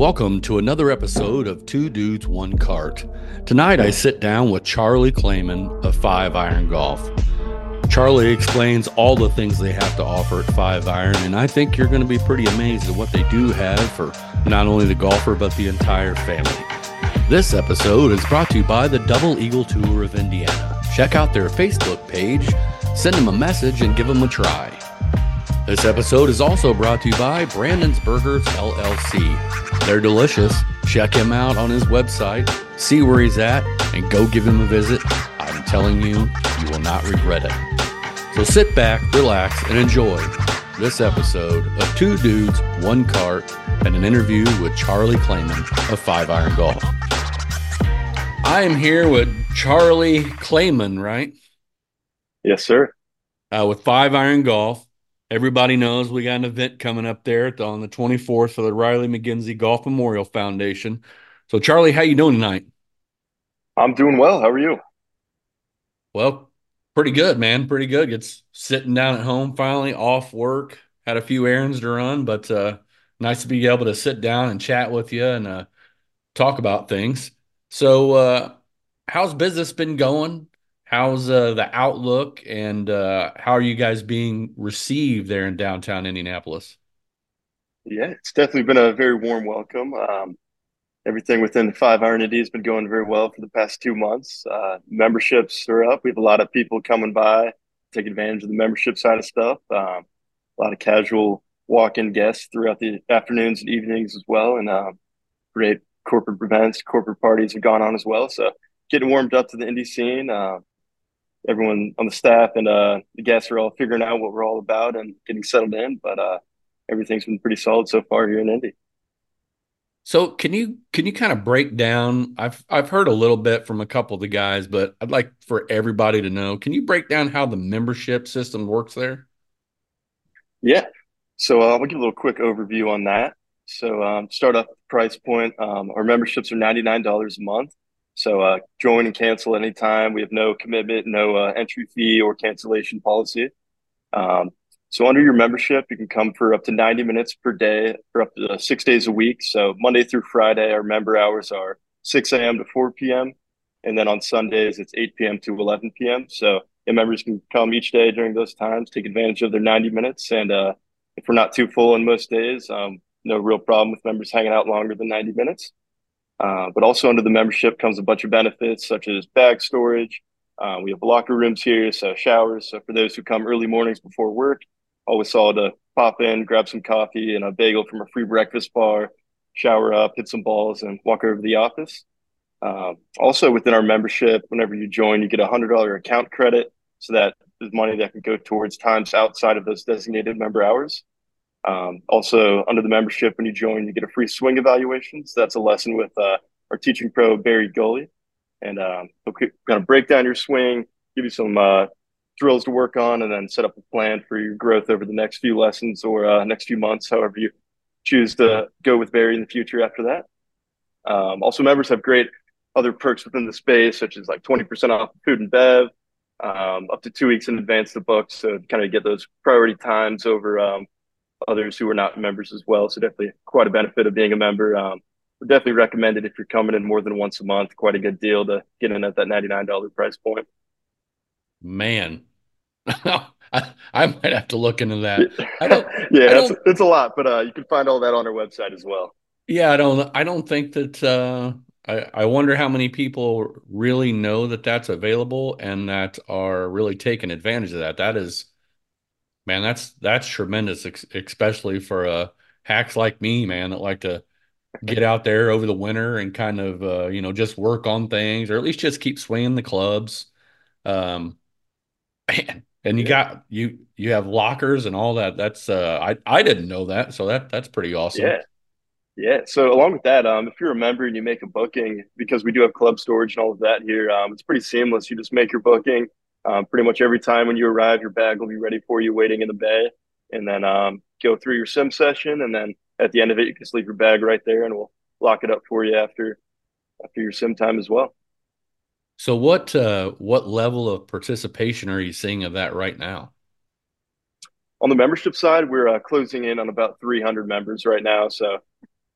Welcome to another episode of Two Dudes, One Cart. Tonight I sit down with Charlie Clayman of Five Iron Golf. Charlie explains all the things they have to offer at Five Iron, and I think you're going to be pretty amazed at what they do have for not only the golfer but the entire family. This episode is brought to you by the Double Eagle Tour of Indiana. Check out their Facebook page, send them a message, and give them a try. This episode is also brought to you by Brandon's Burgers LLC. They're delicious. Check him out on his website, see where he's at, and go give him a visit. I'm telling you, you will not regret it. So sit back, relax, and enjoy this episode of Two Dudes, One Cart, and an interview with Charlie Clayman of Five Iron Golf. I am here with Charlie Clayman, right? Yes, sir. Uh, with Five Iron Golf. Everybody knows we got an event coming up there on the 24th for the Riley McGinsey Golf Memorial Foundation. So, Charlie, how you doing tonight? I'm doing well. How are you? Well, pretty good, man. Pretty good. It's sitting down at home finally, off work. Had a few errands to run, but uh, nice to be able to sit down and chat with you and uh, talk about things. So, uh, how's business been going? How's uh, the outlook and uh, how are you guys being received there in downtown Indianapolis? Yeah, it's definitely been a very warm welcome. Um, everything within the Five Iron Indy has been going very well for the past two months. Uh, memberships are up. We have a lot of people coming by, take advantage of the membership side of stuff. Um, a lot of casual walk-in guests throughout the afternoons and evenings as well, and uh, great corporate events, corporate parties have gone on as well. So getting warmed up to the Indy scene. Uh, everyone on the staff and uh, the guests are all figuring out what we're all about and getting settled in. But uh, everything's been pretty solid so far here in Indy. So can you can you kind of break down? I've I've heard a little bit from a couple of the guys, but I'd like for everybody to know. Can you break down how the membership system works there? Yeah. So uh, I'll give a little quick overview on that. So um, start off price point. Um, our memberships are ninety nine dollars a month. So uh, join and cancel anytime. We have no commitment, no uh, entry fee or cancellation policy. Um, so under your membership, you can come for up to 90 minutes per day for up to six days a week. So Monday through Friday, our member hours are 6 a.m. to 4 p.m. And then on Sundays, it's 8 p.m. to 11 p.m. So members can come each day during those times, take advantage of their 90 minutes. And uh, if we're not too full on most days, um, no real problem with members hanging out longer than 90 minutes. Uh, but also under the membership comes a bunch of benefits such as bag storage. Uh, we have locker rooms here, so showers. So for those who come early mornings before work, always solid to pop in, grab some coffee and a bagel from a free breakfast bar, shower up, hit some balls, and walk over to the office. Uh, also within our membership, whenever you join, you get a hundred dollar account credit, so that is money that can go towards times outside of those designated member hours. Um, also, under the membership, when you join, you get a free swing evaluation. So that's a lesson with uh, our teaching pro, Barry Gully. And um, we'll kind of break down your swing, give you some uh, drills to work on, and then set up a plan for your growth over the next few lessons or uh, next few months, however you choose to go with Barry in the future after that. Um, also, members have great other perks within the space, such as like 20% off food and bev, um, up to two weeks in advance the book. So kind of get those priority times over um, others who are not members as well. So definitely quite a benefit of being a member. Um, definitely recommend it if you're coming in more than once a month. Quite a good deal to get in at that ninety nine dollar price point. Man, I, I, might have to look into that. yeah, it's, it's a lot, but uh, you can find all that on our website as well. Yeah, I don't. I don't think that. Uh, I, I wonder how many people really know that that's available and that are really taking advantage of that. That is man, that's that's tremendous, especially for uh, hacks like me, man, that like to get out there over the winter and kind of uh, you know just work on things, or at least just keep swinging the clubs. Um, man, and you yeah. got you you have lockers and all that. That's uh, I I didn't know that, so that that's pretty awesome. Yeah. Yeah. So along with that, um, if you're a member and you make a booking, because we do have club storage and all of that here, um, it's pretty seamless. You just make your booking. Um, pretty much every time when you arrive, your bag will be ready for you, waiting in the bay, and then um, go through your sim session, and then at the end of it, you can leave your bag right there, and we'll lock it up for you after after your sim time as well. So, what uh, what level of participation are you seeing of that right now? On the membership side, we're uh, closing in on about 300 members right now, so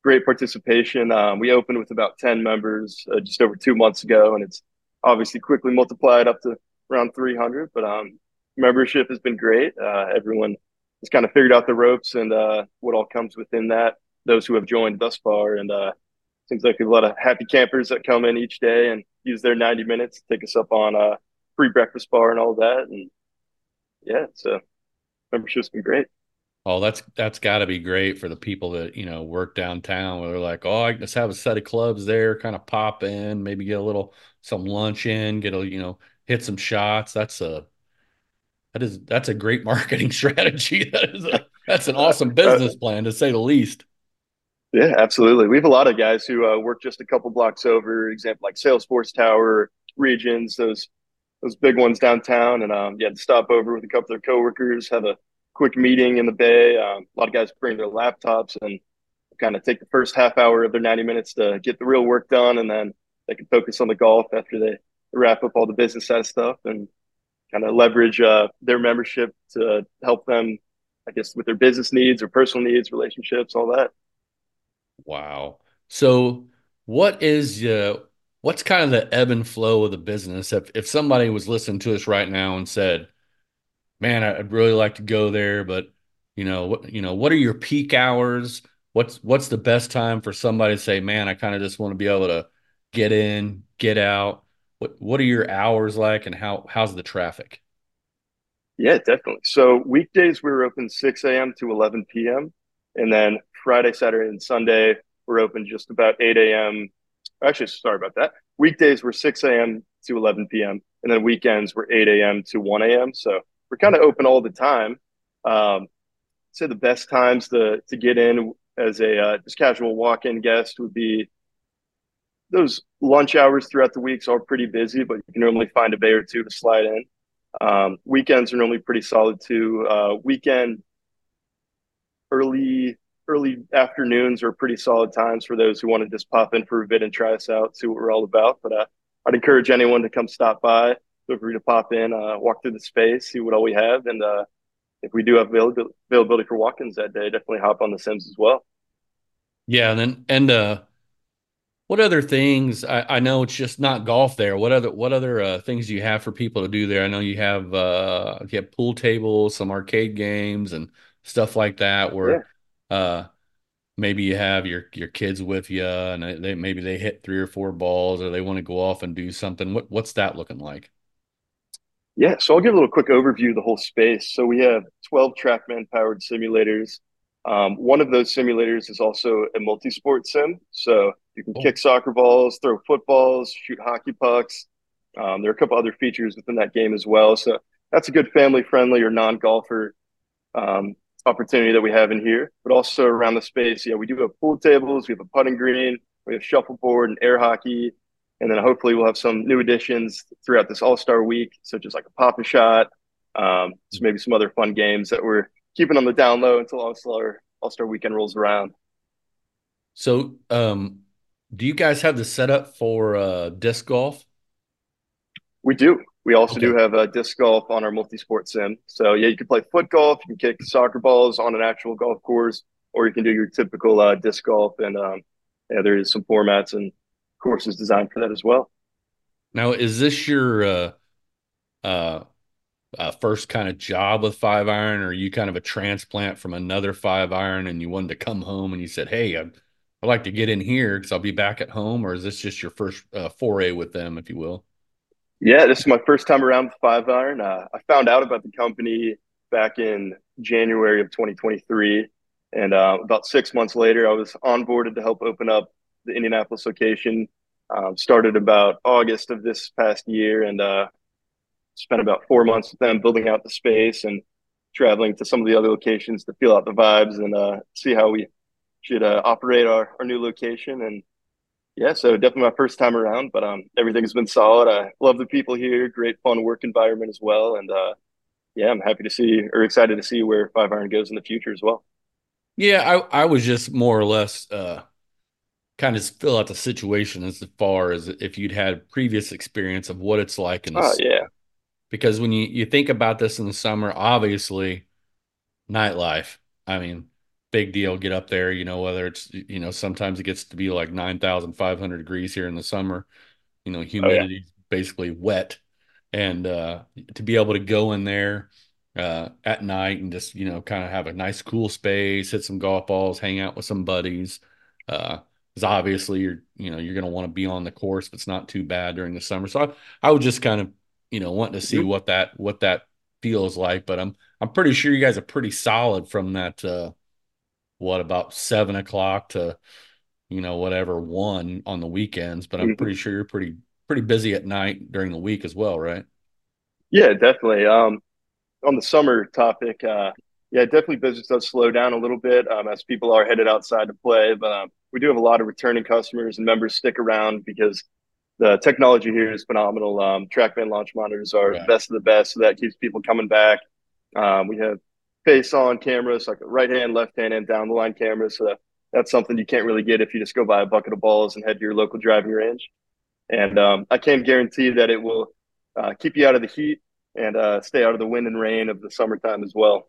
great participation. Um, we opened with about 10 members uh, just over two months ago, and it's obviously quickly multiplied up to around 300. But um, membership has been great. Uh, everyone has kind of figured out the ropes and uh, what all comes within that. Those who have joined thus far, and uh, seems like a lot of happy campers that come in each day and use their 90 minutes to take us up on a free breakfast bar and all that. And yeah, so membership's been great. Oh, that's that's got to be great for the people that you know work downtown. Where they're like, oh, I just have a set of clubs there, kind of pop in, maybe get a little some lunch in, get a you know hit some shots. That's a that is that's a great marketing strategy. That is a that's an awesome business plan to say the least. Yeah, absolutely. We have a lot of guys who uh, work just a couple blocks over. Example like Salesforce Tower, Regions, those those big ones downtown, and um, yeah, to stop over with a couple of their coworkers, have a quick meeting in the bay. Um, a lot of guys bring their laptops and kind of take the first half hour of their 90 minutes to get the real work done, and then they can focus on the golf after they wrap up all the business side of stuff and kind of leverage uh, their membership to help them, I guess, with their business needs or personal needs, relationships, all that. Wow. So, what is uh, what's kind of the ebb and flow of the business? If if somebody was listening to us right now and said, "Man, I'd really like to go there, but you know what? You know, what are your peak hours? What's what's the best time for somebody to say, "Man, I kind of just want to be able to get in, get out." What what are your hours like, and how how's the traffic? Yeah, definitely. So weekdays we were open 6 a.m. to 11 p.m. And then Friday, Saturday, and Sunday we're open just about 8 a.m. Actually, sorry about that. Weekdays were 6 a.m. to 11 p.m. And then weekends were 8 a.m. to 1 a.m. So we're kind of open all the time. Um, say the best times to to get in as a uh, just casual walk-in guest would be those lunch hours throughout the weeks are pretty busy, but you can normally find a bay or two to slide in. Um, weekends are normally pretty solid too. Uh, weekend early early afternoons are pretty solid times for those who want to just pop in for a bit and try us out, see what we're all about. But uh, I'd encourage anyone to come stop by. Feel free to pop in, uh, walk through the space, see what all we have, and uh, if we do have availability for walk-ins that day, definitely hop on the Sims as well. Yeah, and then and uh, what other things? I, I, know it's just not golf there. What other what other uh, things do you have for people to do there? I know you have uh, you have pool tables, some arcade games, and stuff like that. Where yeah. uh, maybe you have your your kids with you, and they maybe they hit three or four balls, or they want to go off and do something. What what's that looking like? Yeah, so I'll give a little quick overview of the whole space. So we have 12 TrackMan powered simulators. Um, one of those simulators is also a multi-sport sim. So you can kick soccer balls, throw footballs, shoot hockey pucks. Um, there are a couple other features within that game as well. So that's a good family-friendly or non-golfer um, opportunity that we have in here. But also around the space, yeah, we do have pool tables, we have a putting green, we have shuffleboard and air hockey, and then hopefully we'll have some new additions throughout this All Star Week, such as like a pop a shot, um, so maybe some other fun games that we're keeping on the down low until All Star All Star Weekend rolls around. So, um, do you guys have the setup for uh, disc golf? We do. We also okay. do have a disc golf on our multi-sport sim. So yeah, you can play foot golf, you can kick soccer balls on an actual golf course, or you can do your typical uh, disc golf. And um, yeah, there is some formats and courses designed for that as well. Now, is this your uh, uh, uh, first kind of job with five iron, or you kind of a transplant from another five iron, and you wanted to come home and you said, "Hey, I'd, I'd like to get in here because I'll be back at home," or is this just your first uh, foray with them, if you will? Yeah, this is my first time around with five iron. Uh, I found out about the company back in January of 2023, and uh, about six months later, I was onboarded to help open up the Indianapolis location. Um, started about August of this past year and uh, spent about four months with them building out the space and traveling to some of the other locations to feel out the vibes and uh, see how we should uh, operate our, our new location. And yeah, so definitely my first time around, but um, everything's been solid. I love the people here, great fun work environment as well. And uh, yeah, I'm happy to see or excited to see where Five Iron goes in the future as well. Yeah, I, I was just more or less uh, kind of fill out the situation as far as if you'd had previous experience of what it's like in the oh, yeah because when you you think about this in the summer obviously nightlife i mean big deal. Get up there, you know, whether it's you know sometimes it gets to be like nine thousand five hundred degrees here in the summer. You know, humidity oh, yeah. basically wet, and uh, to be able to go in there uh, at night and just you know kind of have a nice cool space, hit some golf balls, hang out with some buddies. Uh, because obviously you're you know you're going to want to be on the course if it's not too bad during the summer. So I, I would just kind of you know wanting to see mm-hmm. what that what that feels like. But I'm I'm pretty sure you guys are pretty solid from that. Uh, what about seven o'clock to you know whatever one on the weekends? But I'm mm-hmm. pretty sure you're pretty pretty busy at night during the week as well, right? Yeah, definitely. Um, on the summer topic, uh, yeah, definitely business does slow down a little bit um, as people are headed outside to play. But um, we do have a lot of returning customers and members stick around because the technology here is phenomenal. Um, TrackMan launch monitors are right. best of the best, so that keeps people coming back. Um, we have face on cameras, like a right hand, left hand, and down the line cameras. So that, that's something you can't really get if you just go buy a bucket of balls and head to your local driving range. And um, I can guarantee that it will uh, keep you out of the heat and uh, stay out of the wind and rain of the summertime as well.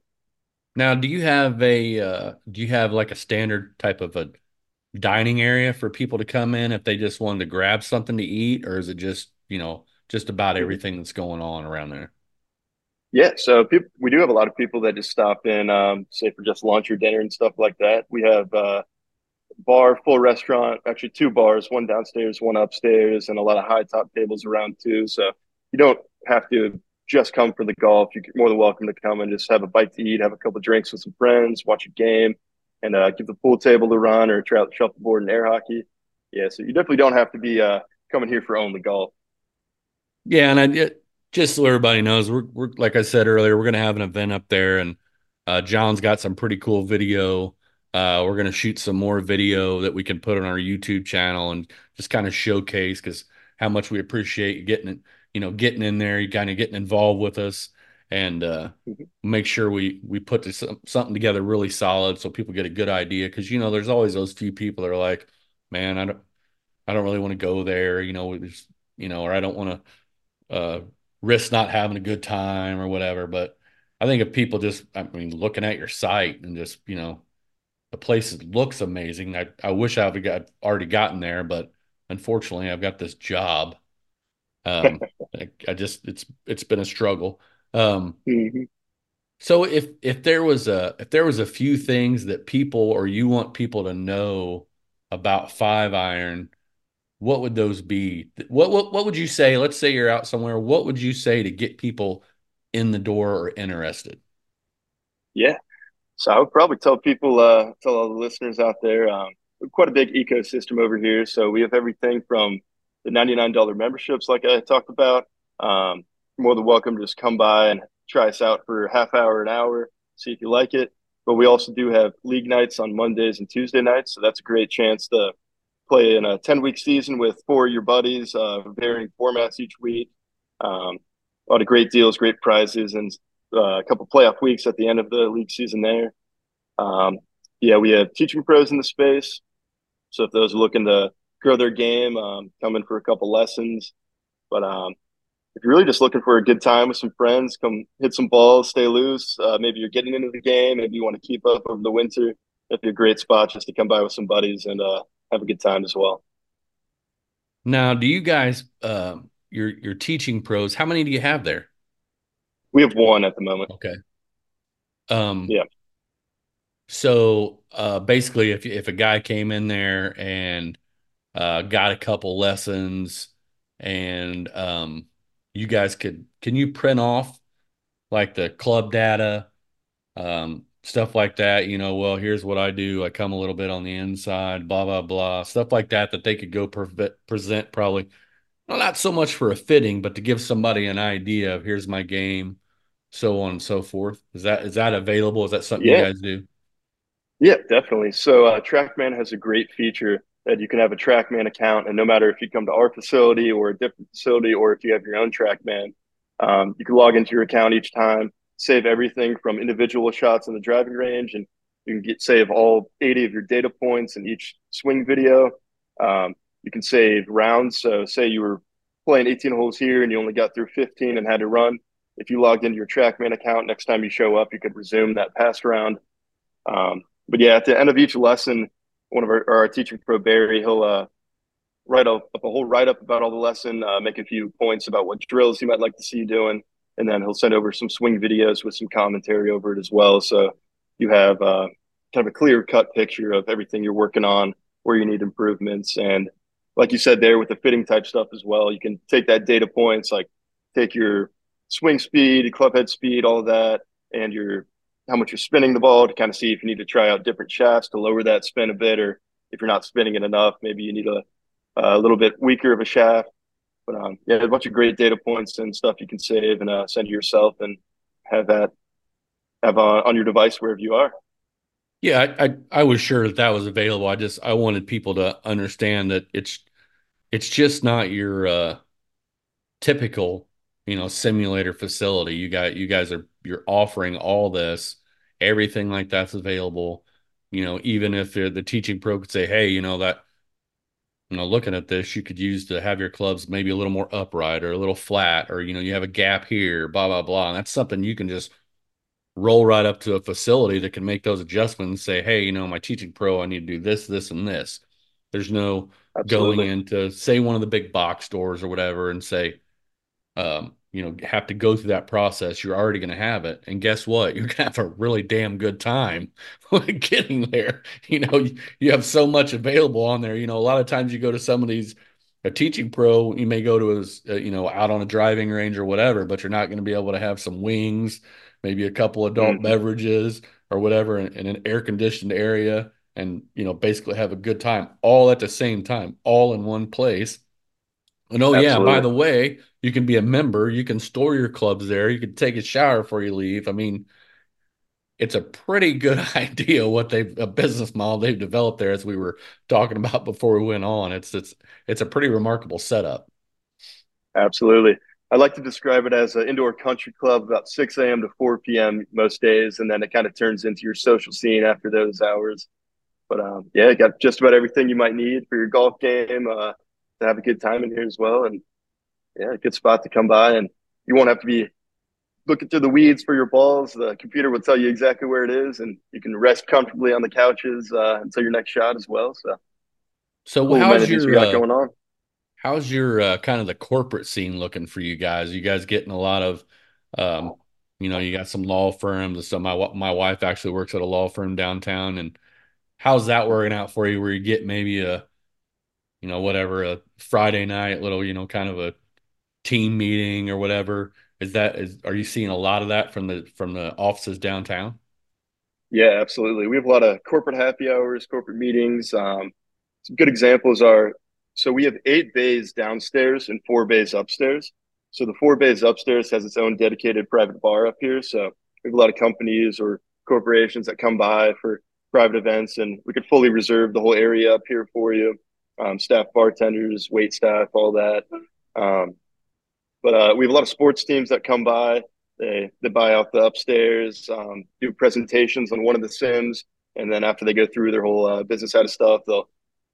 Now, do you have a uh, do you have like a standard type of a dining area for people to come in if they just wanted to grab something to eat, or is it just you know just about mm-hmm. everything that's going on around there? Yeah, so people, we do have a lot of people that just stop in, um, say for just lunch or dinner and stuff like that. We have uh, bar, full restaurant, actually two bars, one downstairs, one upstairs, and a lot of high top tables around too. So you don't have to just come for the golf. You're more than welcome to come and just have a bite to eat, have a couple drinks with some friends, watch a game, and uh, give the pool table to run or try out the shuffleboard and air hockey. Yeah, so you definitely don't have to be uh, coming here for only golf. Yeah, and I just so everybody knows, we're, we're like I said earlier, we're going to have an event up there, and uh, John's got some pretty cool video. Uh, we're going to shoot some more video that we can put on our YouTube channel and just kind of showcase because how much we appreciate getting it, you know, getting in there, you kind of getting involved with us and uh, mm-hmm. make sure we we put this, something together really solid so people get a good idea. Because you know, there's always those few people that are like, "Man, I don't, I don't really want to go there," you know, you know, or I don't want to uh, risk not having a good time or whatever. But I think if people just, I mean, looking at your site and just, you know, the place looks amazing. I I wish I would got already gotten there, but unfortunately, I've got this job. Um, I, I just it's it's been a struggle. Um, mm-hmm. So if if there was a if there was a few things that people or you want people to know about five iron, what would those be? What what what would you say? Let's say you're out somewhere. What would you say to get people in the door or interested? Yeah, so I would probably tell people, uh, tell all the listeners out there, um, quite a big ecosystem over here. So we have everything from the ninety nine dollar memberships, like I talked about. Um, more than welcome to just come by and try us out for half hour, an hour, see if you like it. But we also do have league nights on Mondays and Tuesday nights. So that's a great chance to play in a 10 week season with four of your buddies, uh, varying formats each week. Um, a lot of great deals, great prizes, and uh, a couple playoff weeks at the end of the league season there. Um, yeah, we have teaching pros in the space. So if those are looking to grow their game, um, come in for a couple lessons. But um, if you're really just looking for a good time with some friends, come hit some balls, stay loose. Uh, maybe you're getting into the game, maybe you want to keep up over the winter. That'd be a great spot just to come by with some buddies and uh, have a good time as well. Now, do you guys, uh, your your teaching pros, how many do you have there? We have one at the moment. Okay. Um, yeah. So uh, basically, if if a guy came in there and uh, got a couple lessons and um, you guys could can you print off like the club data um, stuff like that? You know well here's what i do. I come a little bit on the inside blah blah blah stuff like that that they could go pre- present probably well, not so much for a fitting but to give somebody an idea of here's my game so on and so forth. Is that is that available? Is that something yeah. you guys do? Yeah definitely. So uh, trackman has a great feature that you can have a TrackMan account, and no matter if you come to our facility or a different facility, or if you have your own TrackMan, um, you can log into your account each time, save everything from individual shots in the driving range, and you can get save all 80 of your data points in each swing video. Um, you can save rounds. So, say you were playing 18 holes here and you only got through 15 and had to run. If you logged into your TrackMan account, next time you show up, you could resume that past round. Um, but yeah, at the end of each lesson, one of our, our teaching pro Barry, he'll uh, write up, a whole write up about all the lesson, uh, make a few points about what drills he might like to see you doing, and then he'll send over some swing videos with some commentary over it as well. So you have uh, kind of a clear cut picture of everything you're working on, where you need improvements, and like you said there with the fitting type stuff as well, you can take that data points, like take your swing speed, club head speed, all of that, and your how much you're spinning the ball to kind of see if you need to try out different shafts to lower that spin a bit, or if you're not spinning it enough, maybe you need a, a little bit weaker of a shaft. But um, yeah, a bunch of great data points and stuff you can save and uh, send to yourself and have that have on, on your device wherever you are. Yeah, I, I, I was sure that that was available. I just I wanted people to understand that it's it's just not your uh, typical you know simulator facility. You got you guys are you're offering all this, everything like that's available. You know, even if the teaching pro could say, hey, you know that you know, looking at this, you could use to have your clubs maybe a little more upright or a little flat, or you know, you have a gap here, blah blah blah. And that's something you can just roll right up to a facility that can make those adjustments and say, hey, you know, my teaching pro, I need to do this, this, and this. There's no Absolutely. going into say one of the big box stores or whatever and say, um, you know, have to go through that process. You're already going to have it, and guess what? You're going to have a really damn good time getting there. You know, you, you have so much available on there. You know, a lot of times you go to some of these a teaching pro, you may go to a, uh, you know out on a driving range or whatever, but you're not going to be able to have some wings, maybe a couple adult mm-hmm. beverages or whatever in, in an air conditioned area, and you know basically have a good time all at the same time, all in one place. And oh Absolutely. yeah, by the way, you can be a member. You can store your clubs there. You can take a shower before you leave. I mean, it's a pretty good idea what they've a business model they've developed there, as we were talking about before we went on. It's it's it's a pretty remarkable setup. Absolutely. I like to describe it as an indoor country club about 6 a.m. to 4 p.m. most days, and then it kind of turns into your social scene after those hours. But um, yeah, got just about everything you might need for your golf game uh, to have a good time in here as well. And yeah, good spot to come by, and you won't have to be looking through the weeds for your balls. The computer will tell you exactly where it is, and you can rest comfortably on the couches uh, until your next shot as well. So, so cool how's your got uh, going on? How's your uh, kind of the corporate scene looking for you guys? You guys getting a lot of, um, you know, you got some law firms. So my my wife actually works at a law firm downtown, and how's that working out for you? Where you get maybe a, you know, whatever a Friday night little, you know, kind of a team meeting or whatever. Is that is are you seeing a lot of that from the from the offices downtown? Yeah absolutely. We have a lot of corporate happy hours corporate meetings. Um, some good examples are so we have eight bays downstairs and four bays upstairs. So the four bays upstairs has its own dedicated private bar up here. So we have a lot of companies or corporations that come by for private events and we could fully reserve the whole area up here for you. Um, staff bartenders wait staff all that. Um, but uh, we have a lot of sports teams that come by. They they buy out the upstairs, um, do presentations on one of the sims, and then after they go through their whole uh, business side of stuff, they'll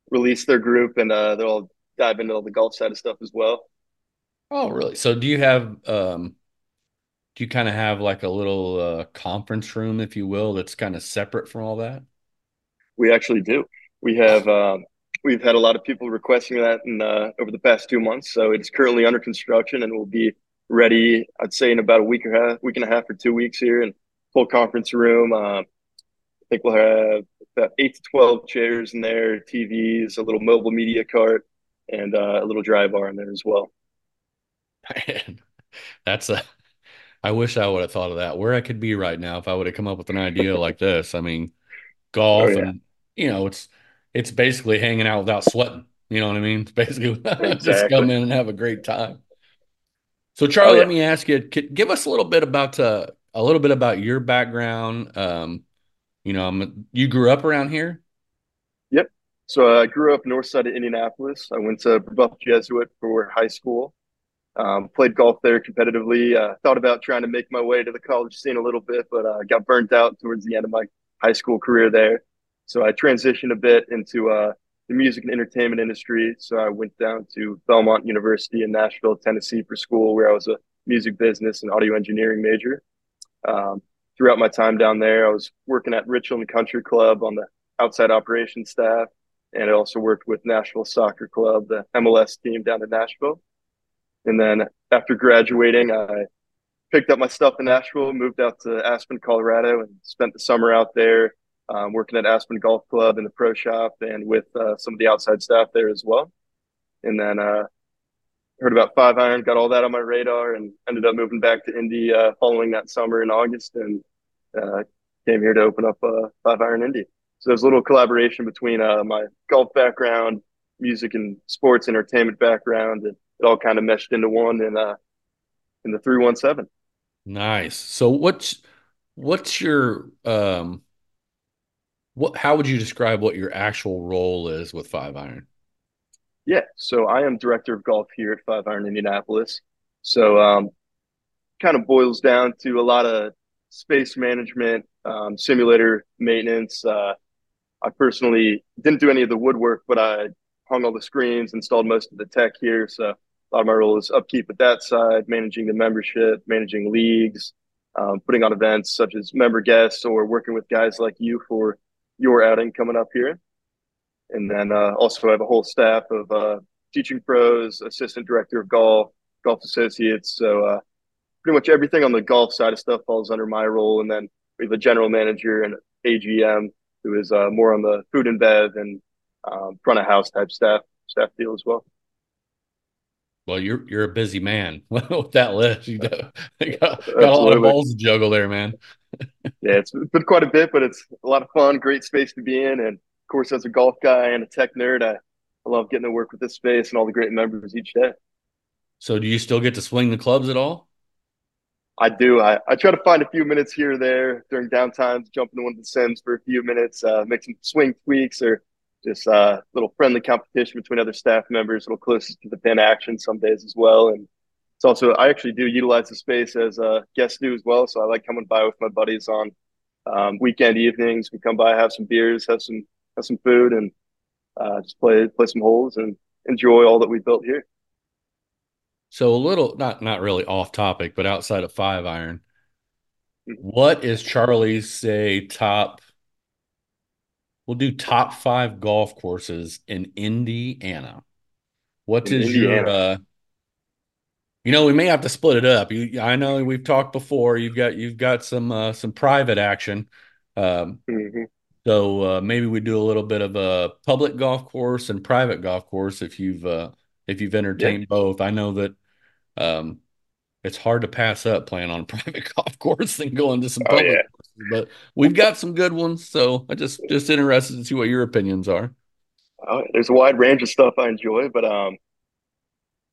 release their group and uh, they'll dive into all the golf side of stuff as well. Oh, really? So do you have um, do you kind of have like a little uh, conference room, if you will, that's kind of separate from all that? We actually do. We have um, we've had a lot of people requesting that in, uh, over the past two months. So it's currently under construction and will be ready, I'd say, in about a week or half, week and a half or two weeks here in full conference room. Uh, I think we'll have about eight to 12 chairs in there, TVs, a little mobile media cart, and uh, a little dry bar in there as well. Man, that's a, I wish I would have thought of that. Where I could be right now if I would have come up with an idea like this. I mean, golf oh, yeah. and, you know, it's, it's basically hanging out without sweating. You know what I mean? It's basically exactly. just come in and have a great time. So, Charlie, oh, yeah. let me ask you: give us a little bit about uh, a little bit about your background. Um, you know, I'm, you grew up around here. Yep. So I grew up north side of Indianapolis. I went to Brebeuf Jesuit for high school. Um, played golf there competitively. Uh, thought about trying to make my way to the college scene a little bit, but uh, got burnt out towards the end of my high school career there. So I transitioned a bit into uh, the music and entertainment industry. So I went down to Belmont University in Nashville, Tennessee for school, where I was a music business and audio engineering major. Um, throughout my time down there, I was working at Richland Country Club on the outside operations staff, and I also worked with Nashville Soccer Club, the MLS team down in Nashville. And then after graduating, I picked up my stuff in Nashville, moved out to Aspen, Colorado, and spent the summer out there um, working at Aspen Golf Club in the pro shop and with uh, some of the outside staff there as well. And then uh, heard about Five Iron, got all that on my radar, and ended up moving back to Indy uh, following that summer in August, and uh, came here to open up uh, Five Iron Indy. So there's a little collaboration between uh, my golf background, music and sports entertainment background, and it all kind of meshed into one in in the three one seven. Nice. So what's what's your um what how would you describe what your actual role is with Five Iron? Yeah, so I am director of golf here at Five Iron Indianapolis. So um kind of boils down to a lot of space management, um, simulator maintenance, uh, I personally didn't do any of the woodwork, but I hung all the screens, installed most of the tech here. So a lot of my role is upkeep at that side, managing the membership, managing leagues, um, putting on events such as member guests, or working with guys like you for your outing coming up here. And then uh, also have a whole staff of uh, teaching pros, assistant director of golf, golf associates. So uh, pretty much everything on the golf side of stuff falls under my role. And then we have a general manager and AGM who is uh, more on the food and bev and um, front of house type staff staff deal as well. Well, you're you're a busy man with that list. You got, got, a lot of balls to juggle there, man. yeah, it's been quite a bit, but it's a lot of fun. Great space to be in, and of course, as a golf guy and a tech nerd, I, I love getting to work with this space and all the great members each day. So, do you still get to swing the clubs at all? I do. I, I try to find a few minutes here or there during downtime to jump into one of the sims for a few minutes, uh, make some swing tweaks or just a uh, little friendly competition between other staff members, a little closest to the pin action some days as well. And it's also, I actually do utilize the space as a guest do as well. So I like coming by with my buddies on um, weekend evenings. We come by, have some beers, have some, have some food and uh, just play, play some holes and enjoy all that we built here. So a little not not really off topic, but outside of five iron, what is Charlie's say top? We'll do top five golf courses in Indiana. What in is Indiana. your uh you know, we may have to split it up. You I know we've talked before. You've got you've got some uh some private action. Um mm-hmm. so uh maybe we do a little bit of a public golf course and private golf course if you've uh if you've entertained yeah. both. I know that um, it's hard to pass up playing on a private golf course than going to some oh, public oh, but we've got some good ones. So I just just interested to see what your opinions are. Oh, there's a wide range of stuff I enjoy, but um,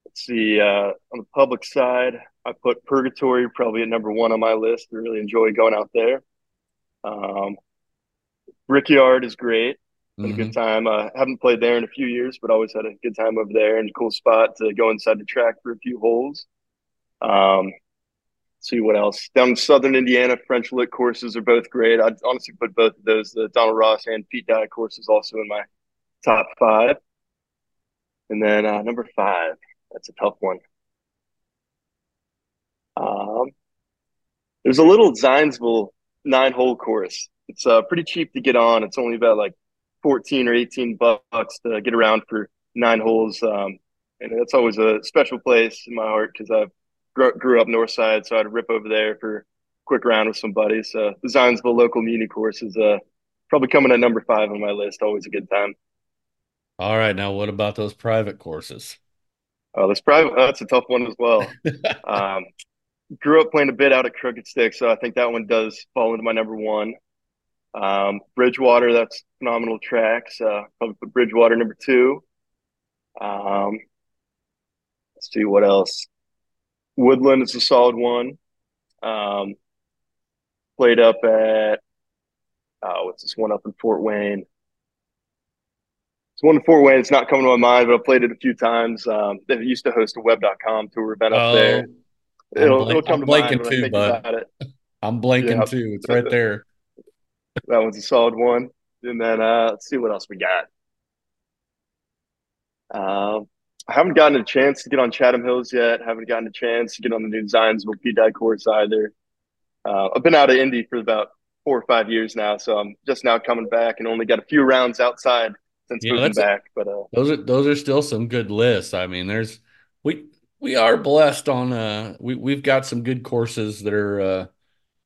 let's see. Uh, on the public side, I put Purgatory probably at number one on my list. I really enjoy going out there. Um, Brickyard is great. Mm-hmm. a good mm-hmm. time. I uh, haven't played there in a few years, but always had a good time over there and a cool spot to go inside the track for a few holes. Um, see what else down in southern Indiana. French Lick courses are both great. I'd honestly put both of those, the Donald Ross and Pete Dye courses, also in my top five. And then uh, number five, that's a tough one. Um, there's a little Zionsville nine hole course. It's uh, pretty cheap to get on. It's only about like 14 or 18 bucks to get around for nine holes. Um, and it's always a special place in my heart because I grew, grew up north side, so I'd rip over there for a quick round with some buddies. So the Zionsville local muni course is uh, probably coming at number five on my list. Always a good time. All right, now what about those private courses? Oh, this private that's a tough one as well. um, grew up playing a bit out at Crooked Stick, so I think that one does fall into my number one. Um, Bridgewater, that's phenomenal tracks. Uh, probably Bridgewater number two. Um, let's see what else. Woodland is a solid one. Um, played up at oh, what's this one up in Fort Wayne? It's one in Fort Wayne. It's not coming to my mind, but I played it a few times. Um, they used to host a web.com tour event up oh, there. It'll, it'll come I'm to mind when too, I think bud. about it. I'm blanking yeah, too. It's right there that one's a solid one. And then uh, let's see what else we got. Um, I haven't gotten a chance to get on Chatham Hills yet. Haven't gotten a chance to get on the new Zionsville Dye course either. uh, I've been out of Indy for about four or five years now, so I'm just now coming back and only got a few rounds outside since yeah, moving back. But uh, those are those are still some good lists. I mean, there's we we are blessed on uh we we've got some good courses that are uh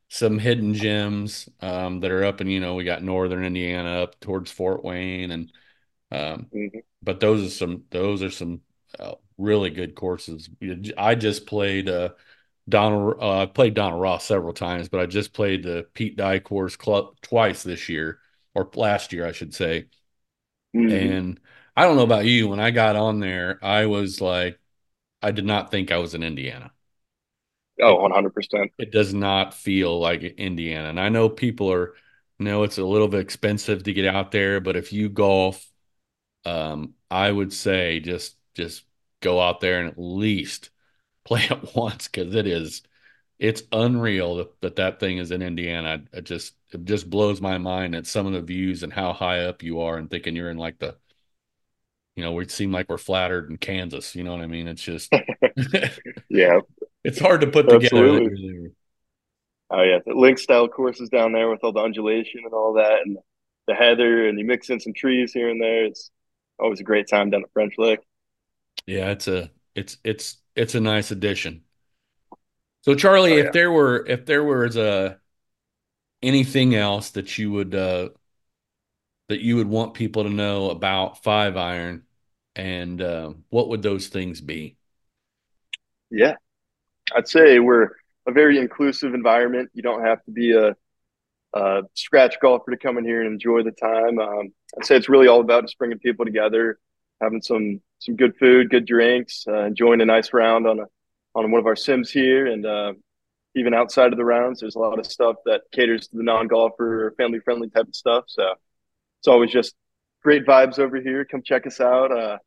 some hidden gems um that are up in you know we got northern Indiana up towards Fort Wayne and um mm-hmm. but those are some those are some uh, really good courses. I just played uh Donald uh, I played Donald Ross several times, but I just played the Pete Dye course club twice this year or last year I should say. Mm-hmm. And I don't know about you when I got on there I was like I did not think I was in Indiana. Oh, 100%. It does not feel like Indiana. And I know people are, you know, it's a little bit expensive to get out there, but if you golf, um, I would say just just go out there and at least play it once because it is it's unreal that, that that thing is in Indiana. It just it just blows my mind at some of the views and how high up you are and thinking you're in like the you know, we seem like we're flattered in Kansas. You know what I mean? It's just, yeah, it's hard to put Absolutely. together. Oh yeah, the link style courses down there with all the undulation and all that, and the heather, and you mix in some trees here and there. It's always a great time down at French Lick. Yeah, it's a it's it's it's a nice addition. So Charlie, oh, yeah. if there were if there was a anything else that you would uh that you would want people to know about five iron and uh, what would those things be yeah i'd say we're a very inclusive environment you don't have to be a, a scratch golfer to come in here and enjoy the time um, i'd say it's really all about just bringing people together having some some good food good drinks uh, enjoying a nice round on a on one of our sims here and uh, even outside of the rounds there's a lot of stuff that caters to the non-golfer family friendly type of stuff so it's always just great vibes over here. Come check us out. Uh,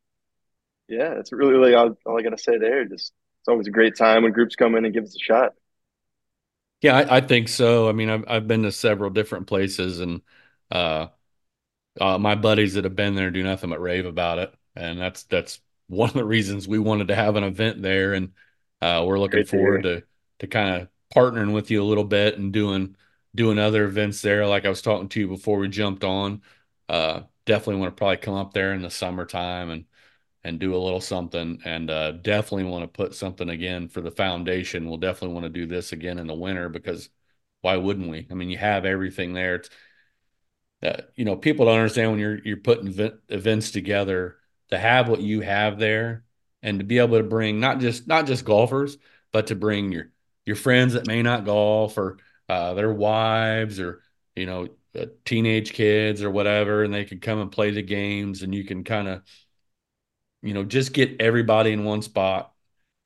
yeah, it's really, really all, all I got to say there. Just it's always a great time when groups come in and give us a shot. Yeah, I, I think so. I mean, I've I've been to several different places, and uh, uh, my buddies that have been there do nothing but rave about it, and that's that's one of the reasons we wanted to have an event there, and uh, we're looking Great forward to to, to kind of partnering with you a little bit and doing doing other events there. Like I was talking to you before we jumped on, uh, definitely want to probably come up there in the summertime and and do a little something. And uh, definitely want to put something again for the foundation. We'll definitely want to do this again in the winter because why wouldn't we? I mean you have everything there. It's uh, you know people don't understand when you're you're putting event, events together to have what you have there and to be able to bring not just not just golfers but to bring your your friends that may not golf or uh, their wives or you know uh, teenage kids or whatever, and they can come and play the games, and you can kind of, you know, just get everybody in one spot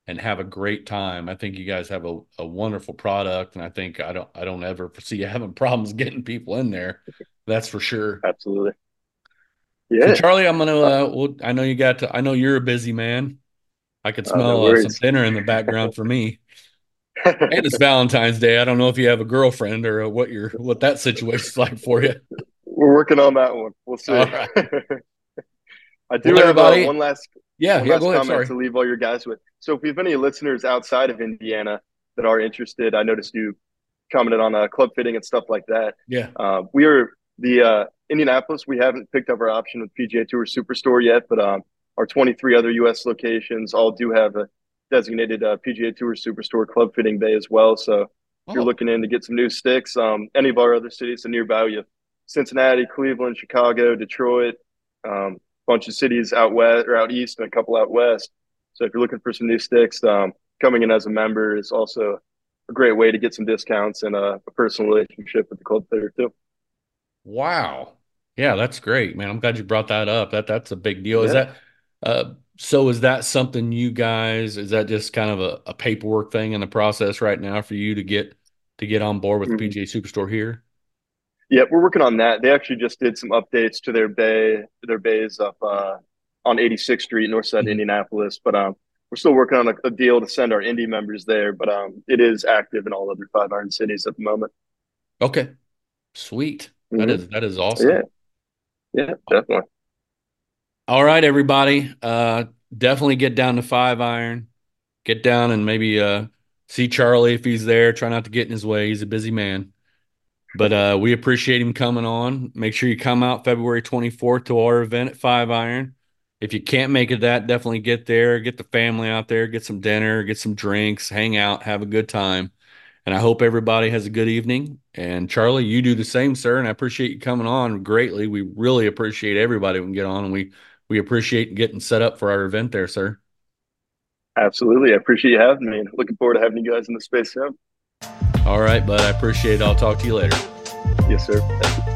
and have a great time. I think you guys have a, a wonderful product, and I think I don't I don't ever foresee you having problems getting people in there. That's for sure. Absolutely. Yeah, so Charlie, I'm gonna. Uh, well, I know you got to. I know you're a busy man. I could smell uh, some dinner in the background for me and it's Valentine's Day. I don't know if you have a girlfriend or what your what that situation's like for you. We're working on that one. We'll see. Right. I do well, have uh, one last yeah one yeah last go ahead, sorry. to leave all your guys with. So if we have any listeners outside of Indiana that are interested, I noticed you commented on uh, club fitting and stuff like that. Yeah, uh, we are the uh, Indianapolis. We haven't picked up our option with PGA Tour Superstore yet, but um, our 23 other U.S. locations all do have a designated uh, PGA Tour Superstore club fitting bay as well. So if you're oh. looking in to get some new sticks, um, any of our other cities nearby you. Cincinnati, Cleveland, Chicago, Detroit, um, bunch of cities out west or out east and a couple out west. So if you're looking for some new sticks, um, coming in as a member is also a great way to get some discounts and a, a personal relationship with the club fitter too. Wow. Yeah, that's great, man. I'm glad you brought that up. That that's a big deal. Yeah. Is that uh, so is that something you guys is that just kind of a, a, paperwork thing in the process right now for you to get to get on board with mm-hmm. the PGA Superstore here? Yeah, we're working on that. They actually just did some updates to their bay, their bays up uh, on 86th Street, north side mm-hmm. Indianapolis. But um, we're still working on a, a, deal to send our Indy members there. But um, it is active in all other five iron cities at the moment. Okay, sweet. Mm-hmm. That is that is awesome. Yeah, yeah, definitely. All right, everybody. Uh, definitely get down to five iron. Get down and maybe uh, see Charlie if he's there. Try not to get in his way. He's a busy man. But uh, we appreciate him coming on. Make sure you come out February 24th to our event at Five Iron. If you can't make it that, definitely get there, get the family out there, get some dinner, get some drinks, hang out, have a good time. And I hope everybody has a good evening. And Charlie, you do the same, sir. And I appreciate you coming on greatly. We really appreciate everybody who can get on, and we we appreciate getting set up for our event there, sir. Absolutely, I appreciate you having me. Looking forward to having you guys in the space soon. All right, bud. I appreciate it. I'll talk to you later. Yes, sir.